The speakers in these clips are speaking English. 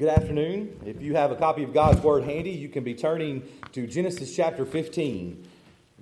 Good afternoon. If you have a copy of God's Word handy, you can be turning to Genesis chapter 15.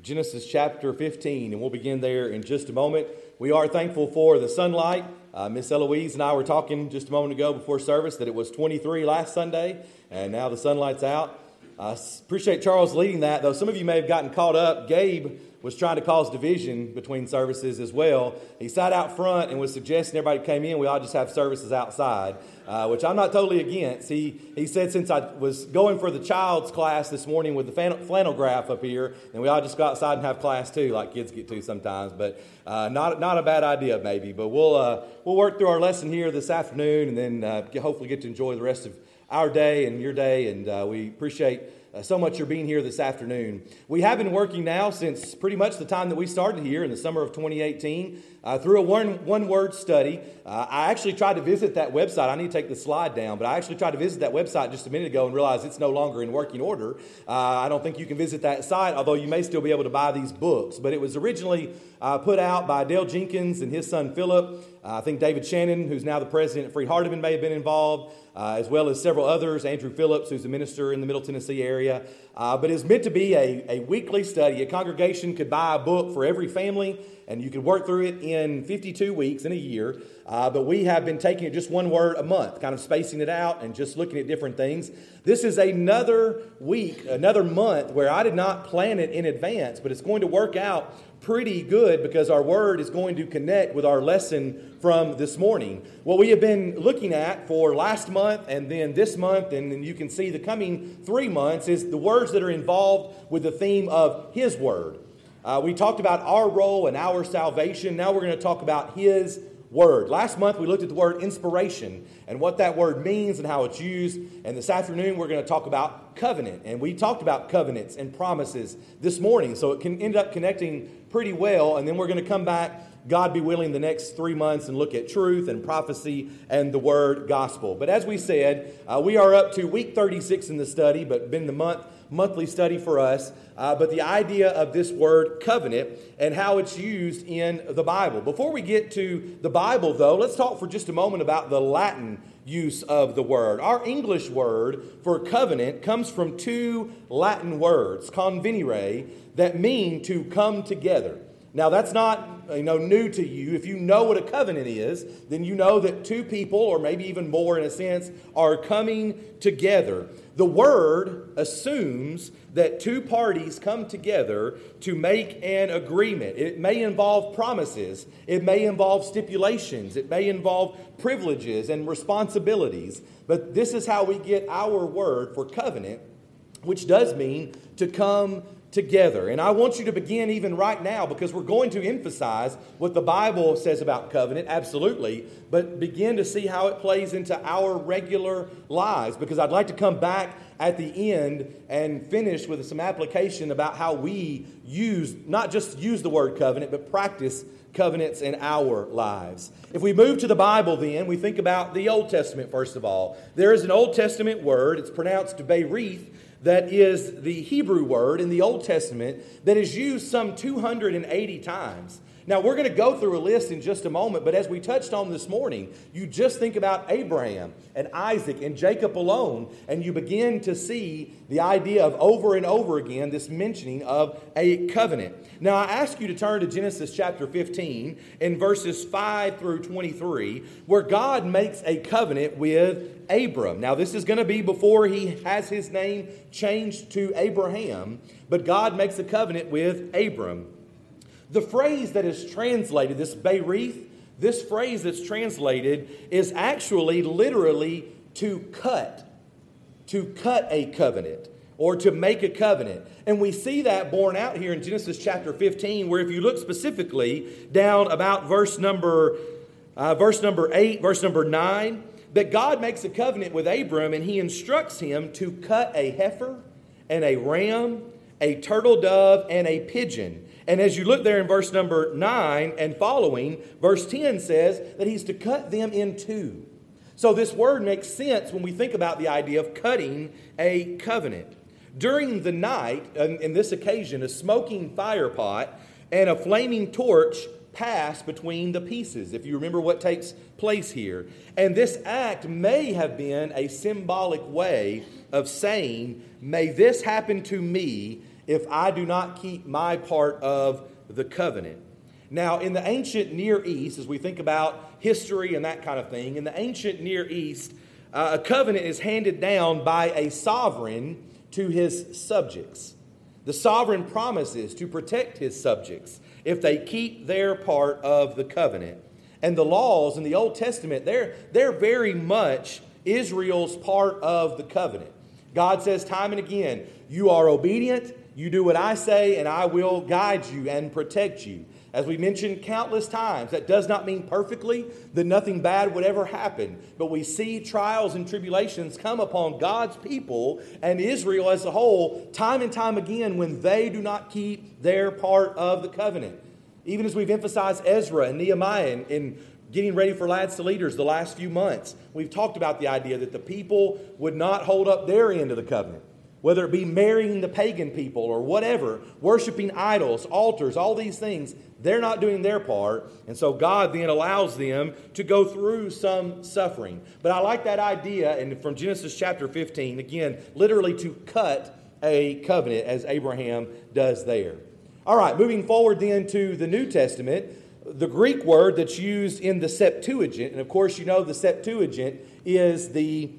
Genesis chapter 15, and we'll begin there in just a moment. We are thankful for the sunlight. Uh, Miss Eloise and I were talking just a moment ago before service that it was 23 last Sunday, and now the sunlight's out. I appreciate Charles leading that, though some of you may have gotten caught up. Gabe was trying to cause division between services as well. He sat out front and was suggesting everybody came in, we all just have services outside, uh, which I'm not totally against. He, he said since I was going for the child's class this morning with the flannel graph up here, and we all just go outside and have class too, like kids get to sometimes. But uh, not, not a bad idea, maybe. But we'll, uh, we'll work through our lesson here this afternoon and then uh, hopefully get to enjoy the rest of our day and your day. And uh, we appreciate uh, so much for being here this afternoon. We have been working now since pretty much the time that we started here in the summer of 2018 uh, through a one, one word study. Uh, I actually tried to visit that website. I need to take the slide down, but I actually tried to visit that website just a minute ago and realized it's no longer in working order. Uh, I don't think you can visit that site, although you may still be able to buy these books. But it was originally uh, put out by Dale Jenkins and his son Philip. I think David Shannon, who's now the president at Freed Hardeman, may have been involved, as well as several others. Andrew Phillips, who's a minister in the Middle Tennessee area. Uh, but it's meant to be a, a weekly study. A congregation could buy a book for every family, and you could work through it in 52 weeks in a year. Uh, but we have been taking it just one word a month, kind of spacing it out and just looking at different things. This is another week, another month where I did not plan it in advance, but it's going to work out pretty good because our word is going to connect with our lesson from this morning. What we have been looking at for last month and then this month, and then you can see the coming three months, is the words that are involved with the theme of His Word. Uh, we talked about our role and our salvation. Now we're going to talk about His word. Last month we looked at the word inspiration and what that word means and how it's used. And this afternoon we're going to talk about covenant. And we talked about covenants and promises this morning. So it can end up connecting pretty well. And then we're going to come back, God be willing, the next three months and look at truth and prophecy and the word gospel. But as we said, uh, we are up to week 36 in the study, but been the month monthly study for us, uh, but the idea of this word covenant and how it's used in the Bible. Before we get to the Bible, though, let's talk for just a moment about the Latin use of the word. Our English word for covenant comes from two Latin words, convenire, that mean to come together. Now, that's not you know, new to you. If you know what a covenant is, then you know that two people, or maybe even more in a sense, are coming together. The word assumes that two parties come together to make an agreement. It may involve promises, it may involve stipulations, it may involve privileges and responsibilities. But this is how we get our word for covenant, which does mean to come together. And I want you to begin even right now because we're going to emphasize what the Bible says about covenant, absolutely, but begin to see how it plays into our regular lives because I'd like to come back at the end and finish with some application about how we use, not just use the word covenant, but practice covenants in our lives. If we move to the Bible, then, we think about the Old Testament first of all. There is an Old Testament word, it's pronounced Berith that is the Hebrew word in the Old Testament that is used some 280 times. Now, we're going to go through a list in just a moment, but as we touched on this morning, you just think about Abraham and Isaac and Jacob alone, and you begin to see the idea of over and over again this mentioning of a covenant. Now, I ask you to turn to Genesis chapter 15 in verses 5 through 23, where God makes a covenant with Abram. Now, this is going to be before he has his name changed to Abraham, but God makes a covenant with Abram. The phrase that is translated, this Berith, this phrase that's translated is actually literally to cut, to cut a covenant or to make a covenant. And we see that borne out here in Genesis chapter 15, where if you look specifically down about verse number, uh, verse number 8, verse number 9, that God makes a covenant with Abram and he instructs him to cut a heifer and a ram, a turtle dove, and a pigeon and as you look there in verse number 9 and following, verse 10 says that he's to cut them in two. So this word makes sense when we think about the idea of cutting a covenant. During the night, in this occasion, a smoking fire pot and a flaming torch pass between the pieces, if you remember what takes place here. And this act may have been a symbolic way of saying, May this happen to me if I do not keep my part of the covenant. Now, in the ancient Near East, as we think about history and that kind of thing, in the ancient Near East, uh, a covenant is handed down by a sovereign to his subjects. The sovereign promises to protect his subjects if they keep their part of the covenant. And the laws in the Old Testament, they're, they're very much Israel's part of the covenant. God says time and again, You are obedient, you do what I say, and I will guide you and protect you. As we mentioned countless times, that does not mean perfectly that nothing bad would ever happen. But we see trials and tribulations come upon God's people and Israel as a whole, time and time again, when they do not keep their part of the covenant. Even as we've emphasized Ezra and Nehemiah in, in getting ready for Lads to Leaders the last few months, we've talked about the idea that the people would not hold up their end of the covenant whether it be marrying the pagan people or whatever, worshiping idols, altars, all these things, they're not doing their part. And so God then allows them to go through some suffering. But I like that idea, and from Genesis chapter 15, again, literally to cut a covenant as Abraham does there. All right, moving forward then to the New Testament, the Greek word that's used in the Septuagint, and of course, you know the Septuagint is the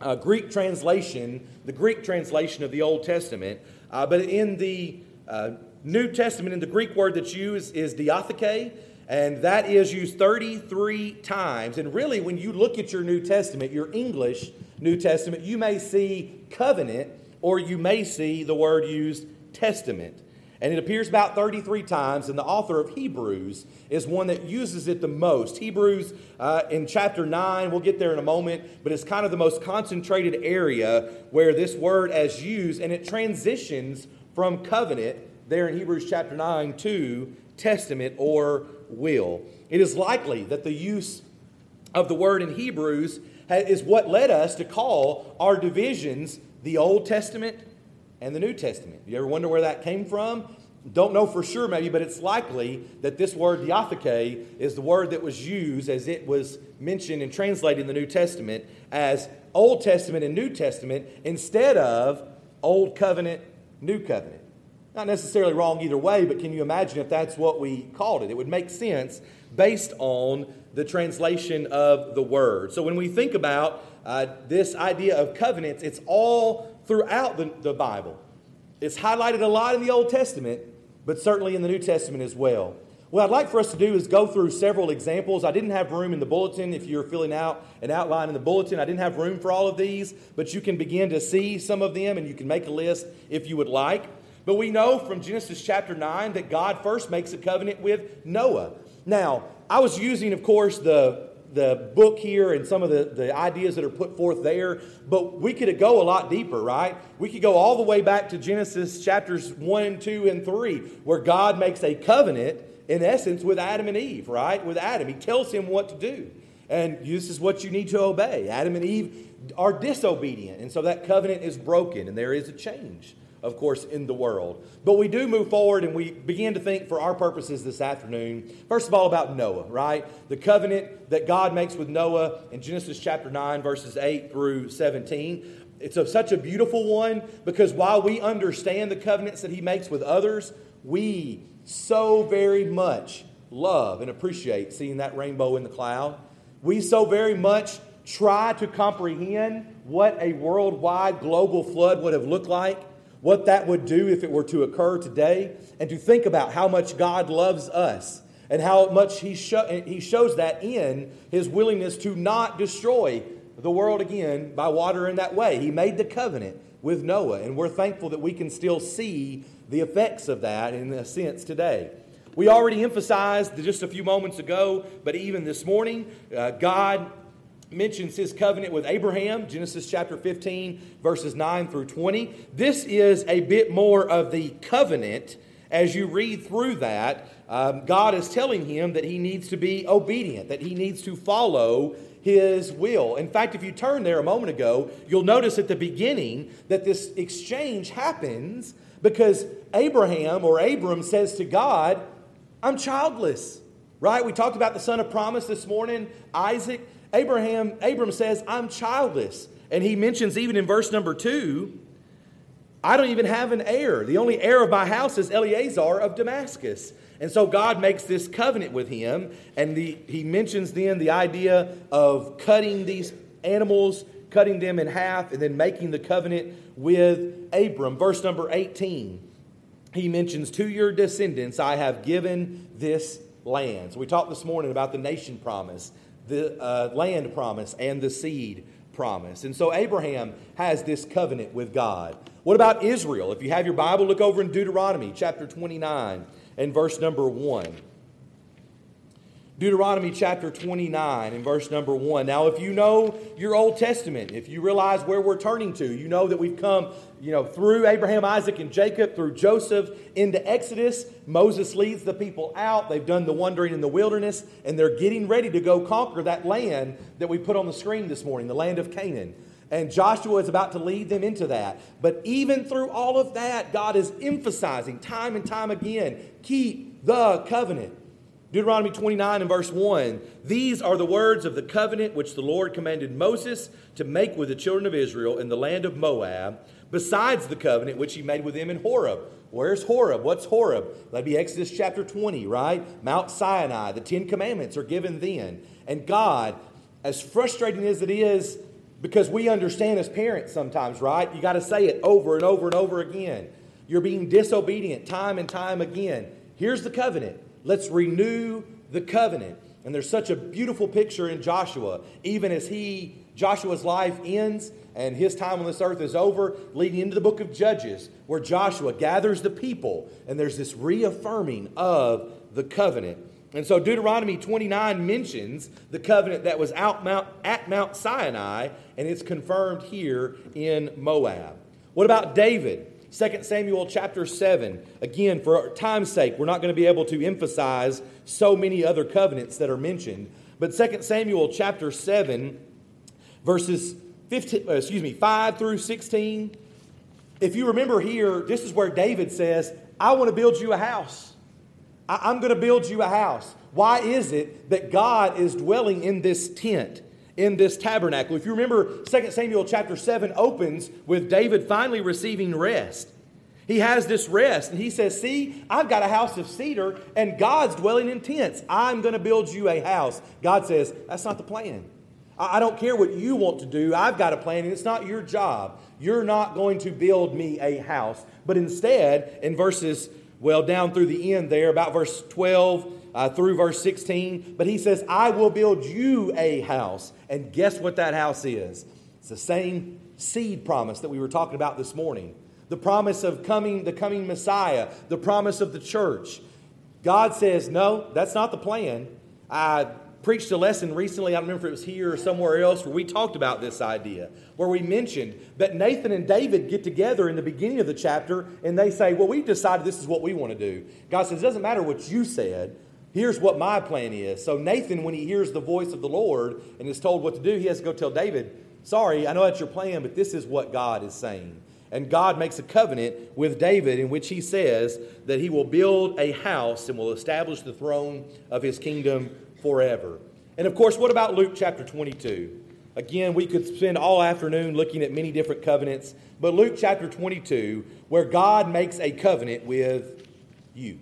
uh, Greek translation, the Greek translation of the Old Testament. Uh, but in the uh, New Testament, in the Greek word that's used is diatheke, and that is used 33 times. And really, when you look at your New Testament, your English New Testament, you may see covenant or you may see the word used testament. And it appears about 33 times, and the author of Hebrews is one that uses it the most. Hebrews uh, in chapter 9, we'll get there in a moment, but it's kind of the most concentrated area where this word is used, and it transitions from covenant there in Hebrews chapter 9 to testament or will. It is likely that the use of the word in Hebrews is what led us to call our divisions the Old Testament and the New Testament. You ever wonder where that came from? Don't know for sure, maybe, but it's likely that this word diatheke is the word that was used as it was mentioned and translated in the New Testament as Old Testament and New Testament instead of Old Covenant, New Covenant. Not necessarily wrong either way, but can you imagine if that's what we called it? It would make sense based on the translation of the word. So when we think about uh, this idea of covenants, it's all throughout the, the Bible. It's highlighted a lot in the Old Testament, but certainly in the New Testament as well. What I'd like for us to do is go through several examples. I didn't have room in the bulletin. If you're filling out an outline in the bulletin, I didn't have room for all of these, but you can begin to see some of them and you can make a list if you would like. But we know from Genesis chapter 9 that God first makes a covenant with Noah. Now, I was using, of course, the the book here and some of the, the ideas that are put forth there, but we could go a lot deeper, right? We could go all the way back to Genesis chapters 1, 2, and 3, where God makes a covenant, in essence, with Adam and Eve, right? With Adam. He tells him what to do. And this is what you need to obey. Adam and Eve are disobedient, and so that covenant is broken, and there is a change of course, in the world. But we do move forward and we begin to think for our purposes this afternoon, first of all, about Noah, right? The covenant that God makes with Noah in Genesis chapter 9, verses 8 through 17. It's a, such a beautiful one because while we understand the covenants that he makes with others, we so very much love and appreciate seeing that rainbow in the cloud. We so very much try to comprehend what a worldwide global flood would have looked like what that would do if it were to occur today, and to think about how much God loves us and how much He, he shows that in His willingness to not destroy the world again by water in that way. He made the covenant with Noah, and we're thankful that we can still see the effects of that in a sense today. We already emphasized just a few moments ago, but even this morning, uh, God mentions his covenant with Abraham, Genesis chapter 15, verses 9 through 20. This is a bit more of the covenant. As you read through that, um, God is telling him that he needs to be obedient, that he needs to follow his will. In fact, if you turn there a moment ago, you'll notice at the beginning that this exchange happens because Abraham or Abram says to God, I'm childless. Right? We talked about the son of promise this morning, Isaac. Abraham, Abram says, I'm childless. And he mentions even in verse number two, I don't even have an heir. The only heir of my house is Eleazar of Damascus. And so God makes this covenant with him, and the, he mentions then the idea of cutting these animals, cutting them in half, and then making the covenant with Abram. Verse number 18, he mentions, To your descendants I have given this land. So we talked this morning about the nation promise, the uh, land promise, and the seed promise. And so Abraham has this covenant with God. What about Israel? If you have your Bible, look over in Deuteronomy chapter 29 and verse number 1. Deuteronomy chapter 29 and verse number 1. Now, if you know your Old Testament, if you realize where we're turning to, you know that we've come, you know, through Abraham, Isaac, and Jacob, through Joseph into Exodus. Moses leads the people out. They've done the wandering in the wilderness, and they're getting ready to go conquer that land that we put on the screen this morning, the land of Canaan. And Joshua is about to lead them into that. But even through all of that, God is emphasizing time and time again keep the covenant. Deuteronomy 29 and verse 1 These are the words of the covenant which the Lord commanded Moses to make with the children of Israel in the land of Moab, besides the covenant which he made with them in Horeb. Where's Horeb? What's Horeb? That'd be Exodus chapter 20, right? Mount Sinai. The Ten Commandments are given then. And God, as frustrating as it is, because we understand as parents sometimes, right? You got to say it over and over and over again. You're being disobedient time and time again. Here's the covenant Let's renew the covenant. And there's such a beautiful picture in Joshua, even as he, Joshua's life ends and his time on this earth is over, leading into the book of Judges, where Joshua gathers the people, and there's this reaffirming of the covenant. And so Deuteronomy 29 mentions the covenant that was out Mount, at Mount Sinai, and it's confirmed here in Moab. What about David? 2 Samuel chapter 7. Again, for time's sake, we're not going to be able to emphasize so many other covenants that are mentioned. But 2 Samuel chapter 7, verses 15, uh, excuse me, 5 through 16. If you remember here, this is where David says, I want to build you a house. I, am going to build you a house. Why is it that God is dwelling in this tent? In this tabernacle. If you remember, 2 Samuel chapter 7 opens with David finally receiving rest. He has this rest, and he says, See, I've got a house of cedar, and God's dwelling in tents. I'm going to build you a house. God says, That's not the plan. I don't care what you want to do. I've got a plan, and it's not your job. You're not going to build me a house. But instead, in verses, well, down through the end there, about verse 12 uh, through verse 16, but he says, I will build you a house. And guess what that house is? It's the same seed promise that we were talking about this morning. The promise of coming, the coming Messiah, the promise of the church. God says, No, that's not the plan. I preached a lesson recently, I don't remember if it was here or somewhere else, where we talked about this idea, where we mentioned that Nathan and David get together in the beginning of the chapter and they say, Well, we've decided this is what we want to do. God says, It doesn't matter what you said. Here's what my plan is. So, Nathan, when he hears the voice of the Lord and is told what to do, he has to go tell David, Sorry, I know that's your plan, but this is what God is saying. And God makes a covenant with David in which he says that he will build a house and will establish the throne of his kingdom forever. And of course, what about Luke chapter 22? Again, we could spend all afternoon looking at many different covenants, but Luke chapter 22, where God makes a covenant with you.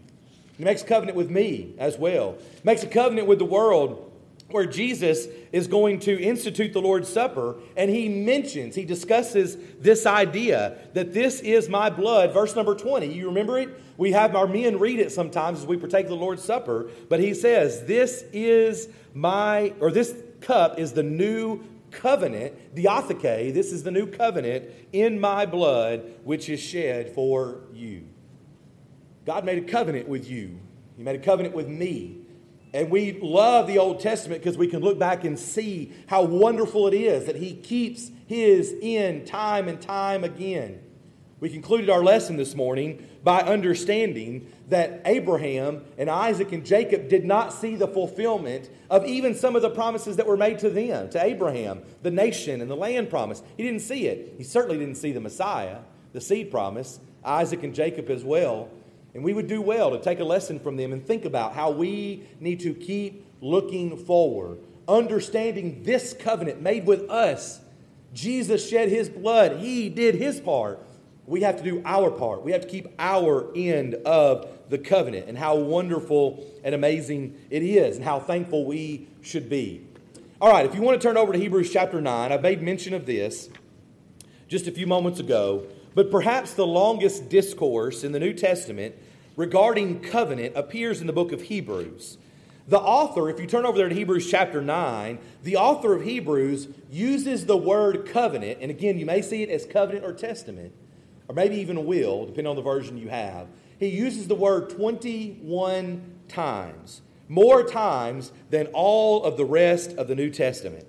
He makes a covenant with me as well. Makes a covenant with the world where Jesus is going to institute the Lord's Supper, and he mentions, he discusses this idea that this is my blood. Verse number 20, you remember it? We have our men read it sometimes as we partake of the Lord's Supper, but he says, This is my, or this cup is the new covenant, diatheke, this is the new covenant in my blood, which is shed for you. God made a covenant with you. He made a covenant with me. And we love the Old Testament because we can look back and see how wonderful it is that He keeps His end time and time again. We concluded our lesson this morning by understanding that Abraham and Isaac and Jacob did not see the fulfillment of even some of the promises that were made to them, to Abraham, the nation and the land promise. He didn't see it. He certainly didn't see the Messiah, the seed promise, Isaac and Jacob as well. And we would do well to take a lesson from them and think about how we need to keep looking forward, understanding this covenant made with us. Jesus shed his blood, he did his part. We have to do our part. We have to keep our end of the covenant and how wonderful and amazing it is and how thankful we should be. All right, if you want to turn over to Hebrews chapter 9, I made mention of this just a few moments ago, but perhaps the longest discourse in the New Testament regarding covenant appears in the book of Hebrews. The author, if you turn over there to Hebrews chapter 9, the author of Hebrews uses the word covenant, and again, you may see it as covenant or testament, or maybe even will, depending on the version you have. He uses the word 21 times, more times than all of the rest of the New Testament.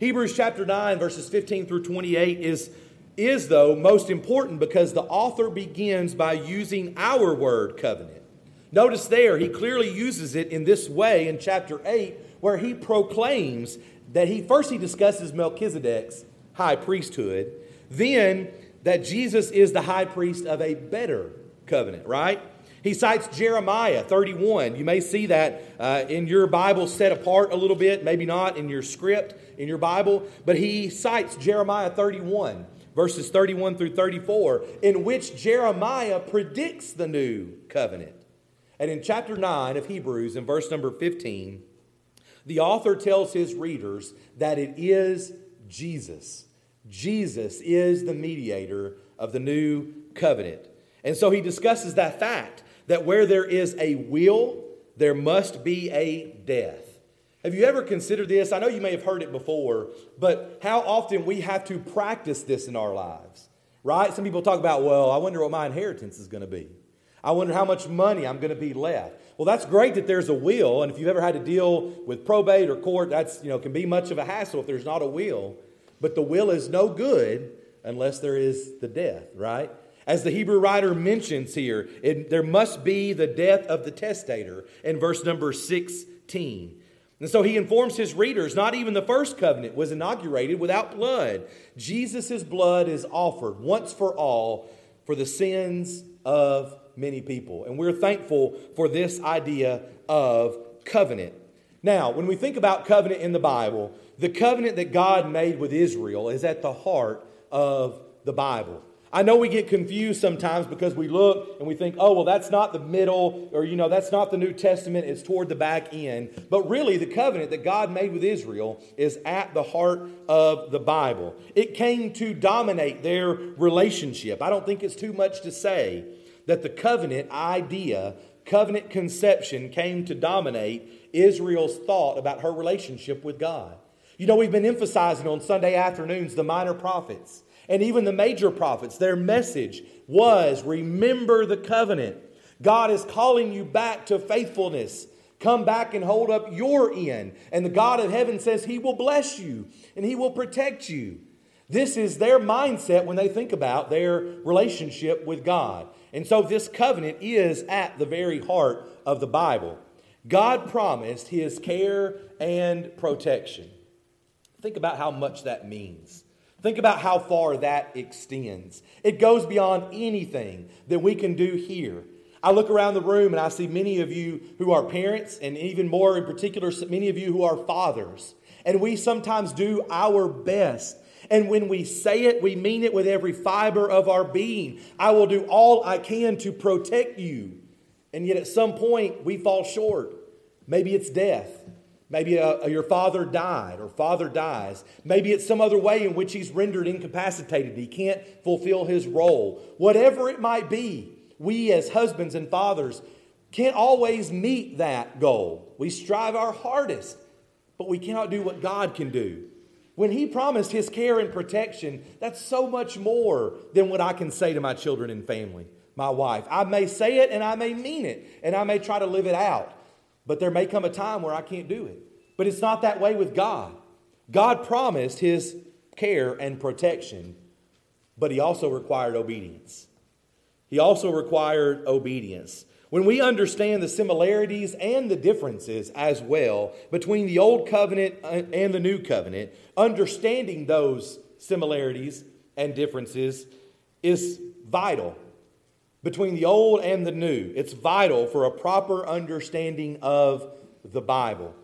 Hebrews chapter 9, verses 15 through 28 is, is though, most important because the author begins by using our word covenant. Notice there, he clearly uses it in this way in chapter 8, where he proclaims that he first he discusses Melchizedek's high priesthood, then that Jesus is the high priest of a better covenant, right? He cites Jeremiah 31. You may see that uh, in your Bible set apart a little bit, maybe not in your script in your Bible, but he cites Jeremiah 31, verses 31 through 34, in which Jeremiah predicts the new covenant. And in chapter 9 of Hebrews, in verse number 15, the author tells his readers that it is Jesus. Jesus is the mediator of the new covenant. And so he discusses that fact that where there is a will, there must be a death. Have you ever considered this? I know you may have heard it before, but how often we have to practice this in our lives, right? Some people talk about, well, I wonder what my inheritance is going to be. I wonder how much money I'm going to be left. Well, that's great that there's a will, and if you've ever had to deal with probate or court, that's you know can be much of a hassle if there's not a will. But the will is no good unless there is the death, right? As the Hebrew writer mentions here, it, there must be the death of the testator in verse number 16. And so he informs his readers not even the first covenant was inaugurated without blood. Jesus' blood is offered once for all for the sins of many people. And we're thankful for this idea of covenant. Now, when we think about covenant in the Bible, the covenant that God made with Israel is at the heart of the Bible. I know we get confused sometimes because we look and we think, oh, well, that's not the middle, or, you know, that's not the New Testament, it's toward the back end. But really, the covenant that God made with Israel is at the heart of the Bible. It came to dominate their relationship. I don't think it's too much to say that the covenant idea, covenant conception came to dominate Israel's thought about her relationship with God. You know, we've been emphasizing on Sunday afternoons the minor prophets and even the major prophets. Their message was remember the covenant. God is calling you back to faithfulness. Come back and hold up your end. And the God of heaven says He will bless you and He will protect you. This is their mindset when they think about their relationship with God. And so this covenant is at the very heart of the Bible. God promised his care and protection. Think about how much that means. Think about how far that extends. It goes beyond anything that we can do here. I look around the room and I see many of you who are parents, and even more in particular, many of you who are fathers. And we sometimes do our best and when we say it, we mean it with every fiber of our being. I will do all I can to protect you. And yet at some point, we fall short. Maybe it's death. Maybe uh, your father died or father dies. Maybe it's some other way in which he's rendered incapacitated. He can't fulfill his role. Whatever it might be, we as husbands and fathers can't always meet that goal. We strive our hardest, but we cannot do what God can do. When he promised his care and protection, that's so much more than what I can say to my children and family, my wife. I may say it and I may mean it and I may try to live it out, but there may come a time where I can't do it. But it's not that way with God. God promised his care and protection, but he also required obedience. He also required obedience. When we understand the similarities and the differences as well between the Old Covenant uh, and the New Covenant, understanding those similarities and differences is vital. Between the old and the new. It's vital for a proper understanding of the Bible.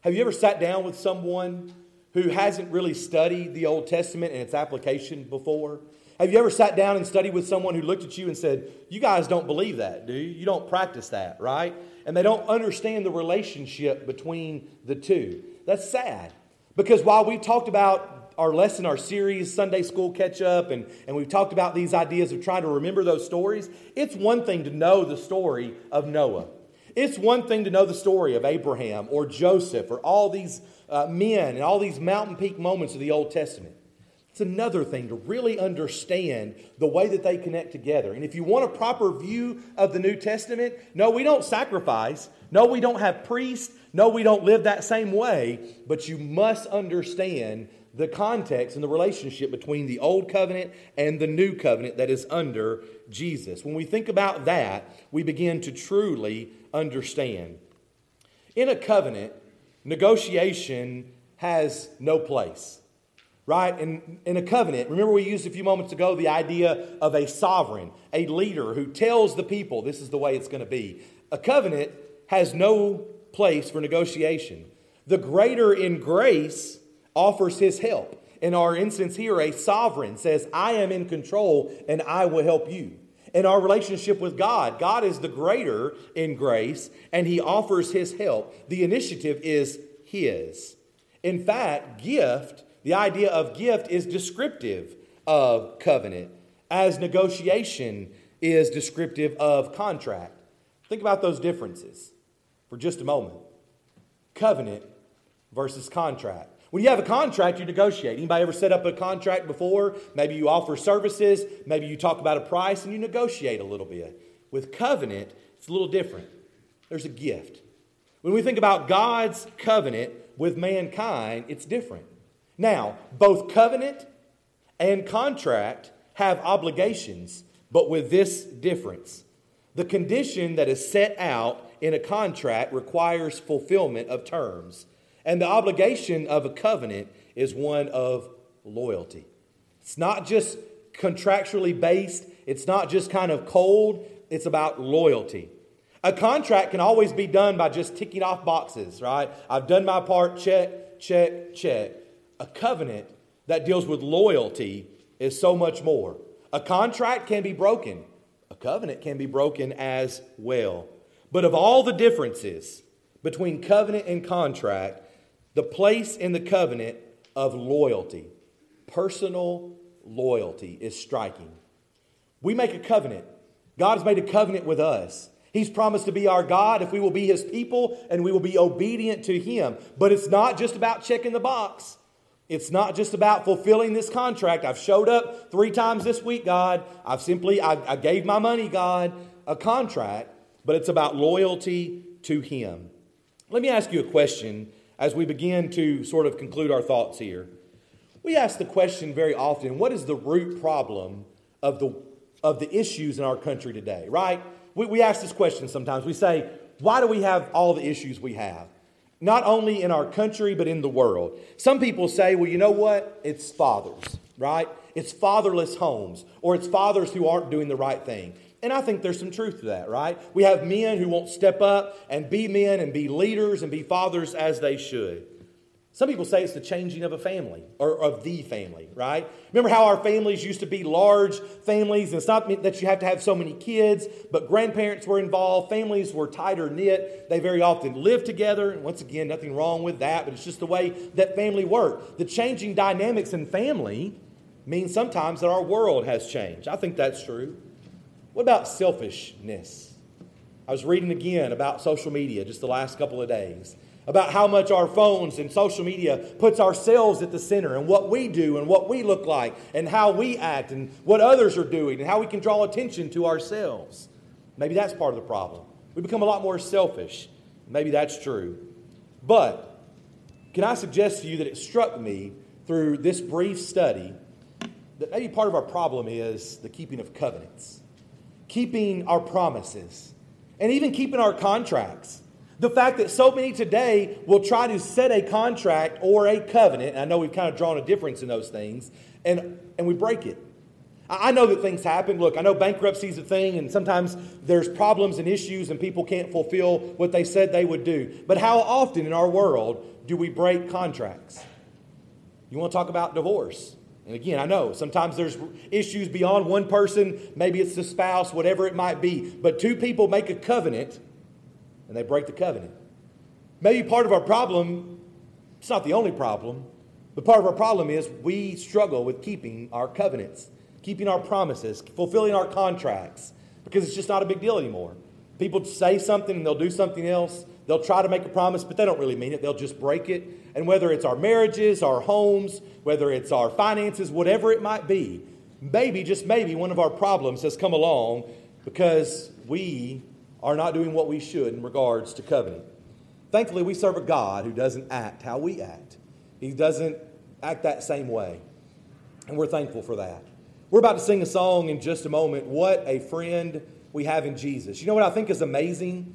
Have you ever sat down with someone who hasn't really studied the Old Testament and its application before? Have you ever sat down and studied with someone who looked at you and said, You guys don't believe that, do you? You don't practice that, right? And they don't understand the relationship between the two. That's sad. Because while we talked about our lesson, our series, Sunday School Catch Up, and, and we've talked about these ideas of trying to remember those stories, it's one thing to know the story of Noah. It's one thing to know the story of Abraham or Joseph or all these uh, men and all these mountain peak moments of the Old Testament. It's another thing to really understand the way that they connect together. And if you want a proper view of the New Testament, no, we don't sacrifice. No, we don't have priests. No, we don't live that same way. But you must understand the context and the relationship between the Old Covenant and the New Covenant that is under Jesus. When we think about that, we begin to truly understand. In a covenant, negotiation has no place right? In, in a covenant, remember we used a few moments ago the idea of a sovereign, a leader who tells the people this is the way it's going to be. A covenant has no place for negotiation. The greater in grace offers his help. In our instance here, a sovereign says, I am in control and I will help you. In our relationship with God, God is the greater in grace and he offers his help. The initiative is his. In fact, gift the idea of gift is descriptive of covenant, as negotiation is descriptive of contract. Think about those differences for just a moment. Covenant versus contract. When you have a contract, you negotiate. Anybody ever set up a contract before? Maybe you offer services, maybe you talk about a price and you negotiate a little bit. With covenant, it's a little different. There's a gift. When we think about God's covenant with mankind, it's different. Now, both covenant and contract have obligations, but with this difference. The condition that is set out in a contract requires fulfillment of terms, and the obligation of a covenant is one of loyalty. It's not just contractually based, it's not just kind of cold, it's about loyalty. A contract can always be done by just ticking off boxes, right? I've done my part, check, check, check. A covenant that deals with loyalty is so much more. A contract can be broken, a covenant can be broken as well. But of all the differences between covenant and contract, the place in the covenant of loyalty, personal loyalty, is striking. We make a covenant. God has made a covenant with us. He's promised to be our God if we will be His people and we will be obedient to Him. But it's not just about checking the box. It's not just about fulfilling this contract. I've showed up three times this week, God. I've simply, I, I gave my money, God, a contract, but it's about loyalty to Him. Let me ask you a question as we begin to sort of conclude our thoughts here. We ask the question very often what is the root problem of the, of the issues in our country today, right? We, we ask this question sometimes. We say, why do we have all the issues we have? not only in our country, but in the world. Some people say, well, you know what? It's fathers, right? It's fatherless homes, or it's fathers who aren't doing the right thing. And I think there's some truth to that, right? We have men who won't step up and be men and be leaders and be fathers as they should. Some people say it's the changing of a family or of the family, right? Remember how our families used to be large families, and it's not that you have to have so many kids, but grandparents were involved, families were tighter knit, they very often lived together. And once again, nothing wrong with that, but it's just the way that family worked. The changing dynamics in family means sometimes that our world has changed. I think that's true. What about selfishness? I was reading again about social media just the last couple of days about how much our phones and social media puts ourselves at the center and what we do and what we look like and how we act and what others are doing and how we can draw attention to ourselves. Maybe that's part of the problem. We become a lot more selfish. Maybe that's true. But can I suggest to you that it struck me through this brief study that maybe part of our problem is the keeping of covenants, keeping our promises, and even keeping our contracts. The fact that so many today will try to set a contract or a covenant, I know we've kind of drawn a difference in those things, and, and we break it. I know that things happen. Look, I know bankruptcy is a thing, and sometimes there's problems and issues, and people can't fulfill what they said they would do. But how often in our world do we break contracts? You want to talk about divorce? And again, I know sometimes there's issues beyond one person, maybe it's the spouse, whatever it might be. But two people make a covenant and they break the covenant. Maybe part of our problem, it's not the only problem, but part of our problem is we struggle with keeping our covenants, keeping our promises, fulfilling our contracts, because it's just not a big deal anymore. People say something and they'll do something else. They'll try to make a promise, but they don't really mean it. They'll just break it. And whether it's our marriages, our homes, whether it's our finances, whatever it might be, maybe, just maybe, one of our problems has come along because we are not doing what we should in regards to covenant. Thankfully, we serve a God who doesn't act how we act, He doesn't act that same way. And we're thankful for that. We're about to sing a song in just a moment. What a friend we have in Jesus. You know what I think is amazing?